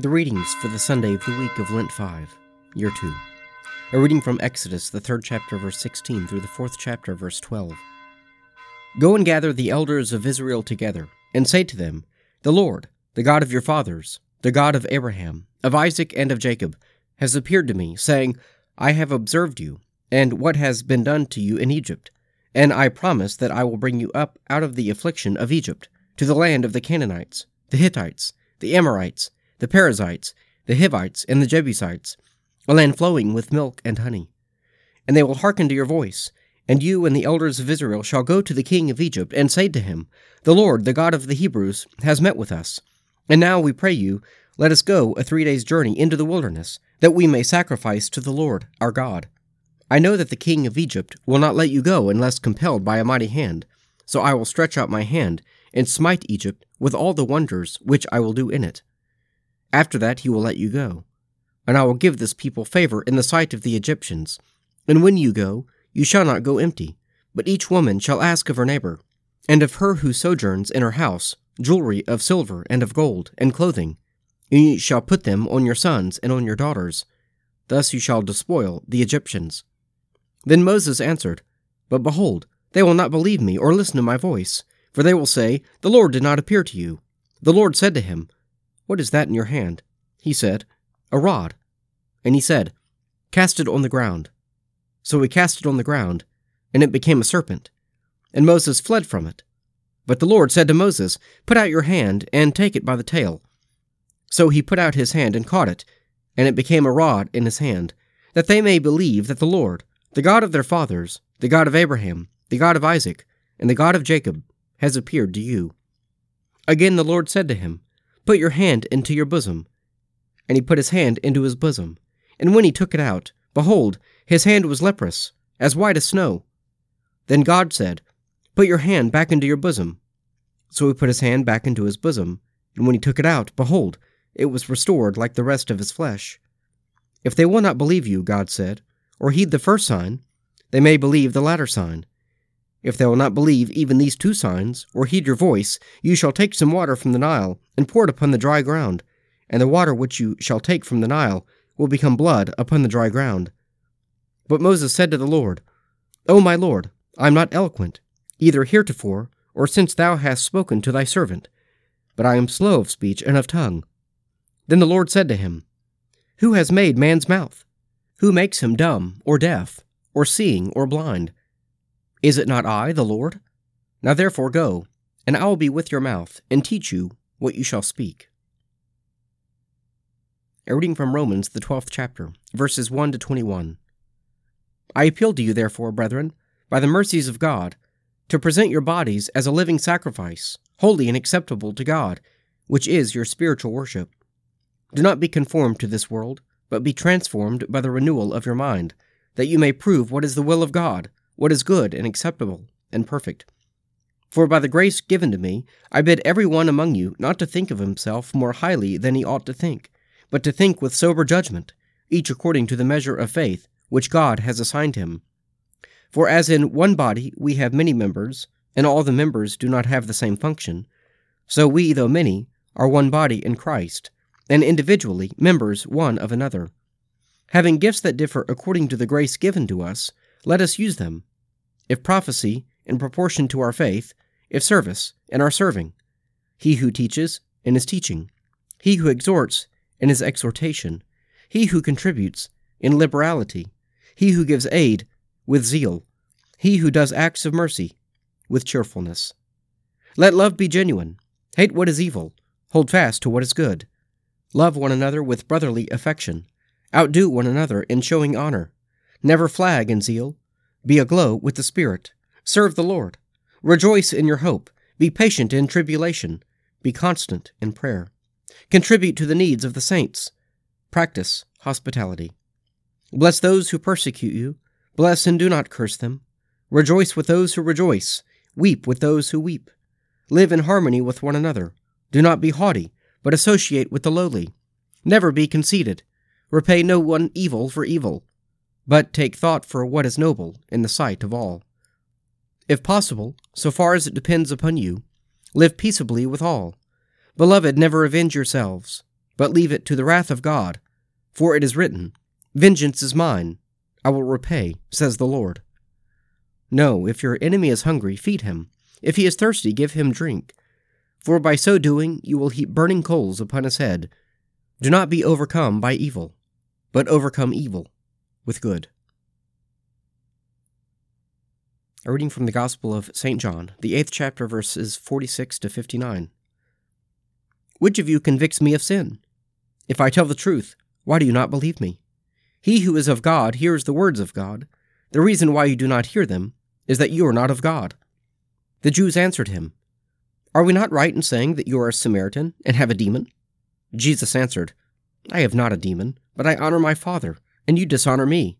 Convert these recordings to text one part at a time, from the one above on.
The readings for the Sunday of the week of Lent 5, Year 2. A reading from Exodus, the third chapter, verse 16, through the fourth chapter, verse 12. Go and gather the elders of Israel together, and say to them, The Lord, the God of your fathers, the God of Abraham, of Isaac, and of Jacob, has appeared to me, saying, I have observed you, and what has been done to you in Egypt, and I promise that I will bring you up out of the affliction of Egypt, to the land of the Canaanites, the Hittites, the Amorites, the Perizzites, the Hivites, and the Jebusites, a land flowing with milk and honey. And they will hearken to your voice, and you and the elders of Israel shall go to the king of Egypt, and say to him, The Lord, the God of the Hebrews, has met with us. And now we pray you, let us go a three days' journey into the wilderness, that we may sacrifice to the Lord our God. I know that the king of Egypt will not let you go unless compelled by a mighty hand. So I will stretch out my hand and smite Egypt with all the wonders which I will do in it. After that he will let you go. And I will give this people favor in the sight of the Egyptians. And when you go, you shall not go empty, but each woman shall ask of her neighbor, and of her who sojourns in her house, jewelry of silver and of gold, and clothing. And you shall put them on your sons and on your daughters. Thus you shall despoil the Egyptians. Then Moses answered, But behold, they will not believe me or listen to my voice, for they will say, The Lord did not appear to you. The Lord said to him, what is that in your hand? He said, A rod. And he said, Cast it on the ground. So he cast it on the ground, and it became a serpent. And Moses fled from it. But the Lord said to Moses, Put out your hand, and take it by the tail. So he put out his hand and caught it, and it became a rod in his hand, that they may believe that the Lord, the God of their fathers, the God of Abraham, the God of Isaac, and the God of Jacob, has appeared to you. Again the Lord said to him, Put your hand into your bosom. And he put his hand into his bosom. And when he took it out, behold, his hand was leprous, as white as snow. Then God said, Put your hand back into your bosom. So he put his hand back into his bosom, and when he took it out, behold, it was restored like the rest of his flesh. If they will not believe you, God said, or heed the first sign, they may believe the latter sign. If they will not believe even these two signs, or heed your voice, you shall take some water from the Nile, and pour it upon the dry ground, and the water which you shall take from the Nile will become blood upon the dry ground. But Moses said to the Lord, O my Lord, I am not eloquent, either heretofore, or since thou hast spoken to thy servant, but I am slow of speech and of tongue. Then the Lord said to him, Who has made man's mouth? Who makes him dumb, or deaf, or seeing, or blind? Is it not I, the Lord? Now therefore go, and I will be with your mouth, and teach you what you shall speak. A reading from Romans, the twelfth chapter, verses 1 to 21. I appeal to you, therefore, brethren, by the mercies of God, to present your bodies as a living sacrifice, holy and acceptable to God, which is your spiritual worship. Do not be conformed to this world, but be transformed by the renewal of your mind, that you may prove what is the will of God what is good and acceptable and perfect. For by the grace given to me, I bid every one among you not to think of himself more highly than he ought to think, but to think with sober judgment, each according to the measure of faith which God has assigned him. For as in one body we have many members, and all the members do not have the same function, so we, though many, are one body in Christ, and individually members one of another. Having gifts that differ according to the grace given to us, let us use them if prophecy, in proportion to our faith, if service, in our serving, he who teaches, in his teaching, he who exhorts, in his exhortation, he who contributes, in liberality, he who gives aid, with zeal, he who does acts of mercy, with cheerfulness. Let love be genuine. Hate what is evil. Hold fast to what is good. Love one another with brotherly affection. Outdo one another in showing honor. Never flag in zeal. Be aglow with the Spirit. Serve the Lord. Rejoice in your hope. Be patient in tribulation. Be constant in prayer. Contribute to the needs of the saints. Practice hospitality. Bless those who persecute you. Bless and do not curse them. Rejoice with those who rejoice. Weep with those who weep. Live in harmony with one another. Do not be haughty, but associate with the lowly. Never be conceited. Repay no one evil for evil but take thought for what is noble in the sight of all. If possible, so far as it depends upon you, live peaceably with all. Beloved, never avenge yourselves, but leave it to the wrath of God. For it is written, Vengeance is mine, I will repay, says the Lord. No, if your enemy is hungry, feed him. If he is thirsty, give him drink. For by so doing you will heap burning coals upon his head. Do not be overcome by evil, but overcome evil with good. A reading from the Gospel of St. John, the eighth chapter, verses 46 to 59. Which of you convicts me of sin? If I tell the truth, why do you not believe me? He who is of God hears the words of God. The reason why you do not hear them is that you are not of God. The Jews answered him, Are we not right in saying that you are a Samaritan and have a demon? Jesus answered, I have not a demon, but I honor my Father, and you dishonor me.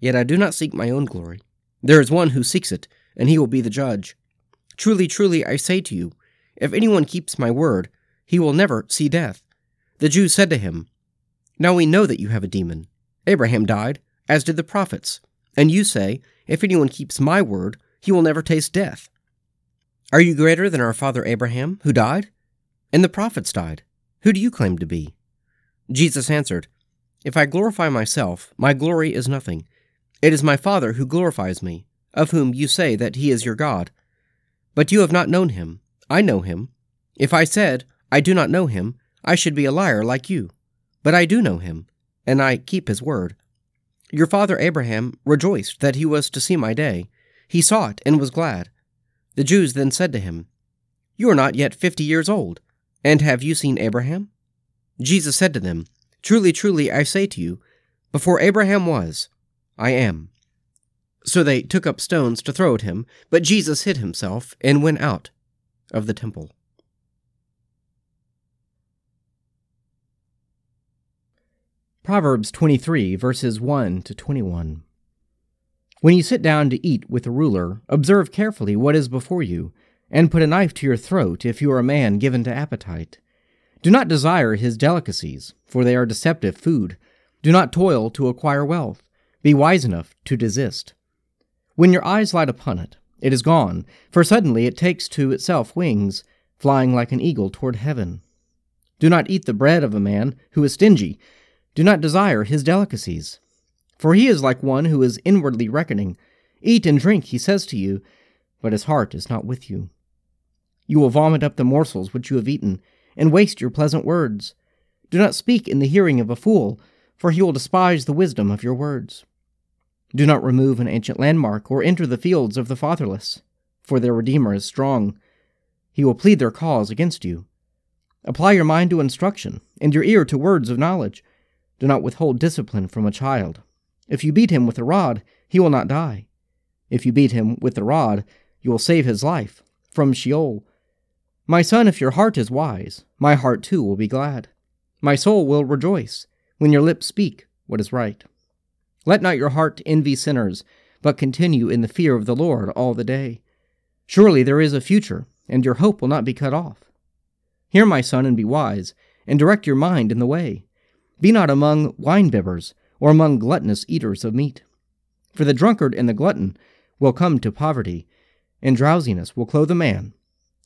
Yet I do not seek my own glory. There is one who seeks it, and he will be the judge. Truly, truly, I say to you, if anyone keeps my word, he will never see death. The Jews said to him, Now we know that you have a demon. Abraham died, as did the prophets, and you say, If anyone keeps my word, he will never taste death. Are you greater than our father Abraham, who died? And the prophets died. Who do you claim to be? Jesus answered, If I glorify myself, my glory is nothing. It is my Father who glorifies me, of whom you say that he is your God. But you have not known him. I know him. If I said, I do not know him, I should be a liar like you. But I do know him, and I keep his word. Your father Abraham rejoiced that he was to see my day. He saw it and was glad. The Jews then said to him, You are not yet fifty years old, and have you seen Abraham? Jesus said to them, Truly, truly, I say to you, before Abraham was, I am. So they took up stones to throw at him, but Jesus hid himself and went out of the temple. Proverbs 23, verses 1 to 21. When you sit down to eat with a ruler, observe carefully what is before you, and put a knife to your throat if you are a man given to appetite. Do not desire his delicacies, for they are deceptive food. Do not toil to acquire wealth. Be wise enough to desist. When your eyes light upon it, it is gone, for suddenly it takes to itself wings, flying like an eagle toward heaven. Do not eat the bread of a man who is stingy. Do not desire his delicacies. For he is like one who is inwardly reckoning. Eat and drink, he says to you, but his heart is not with you. You will vomit up the morsels which you have eaten, and waste your pleasant words. Do not speak in the hearing of a fool, for he will despise the wisdom of your words. Do not remove an ancient landmark or enter the fields of the fatherless, for their Redeemer is strong. He will plead their cause against you. Apply your mind to instruction, and your ear to words of knowledge. Do not withhold discipline from a child. If you beat him with a rod, he will not die. If you beat him with the rod, you will save his life from Sheol. My son, if your heart is wise, my heart too will be glad. My soul will rejoice when your lips speak what is right. Let not your heart envy sinners, but continue in the fear of the Lord all the day. Surely there is a future, and your hope will not be cut off. Hear, my son, and be wise, and direct your mind in the way. Be not among wine-bibbers, or among gluttonous eaters of meat. For the drunkard and the glutton will come to poverty, and drowsiness will clothe a man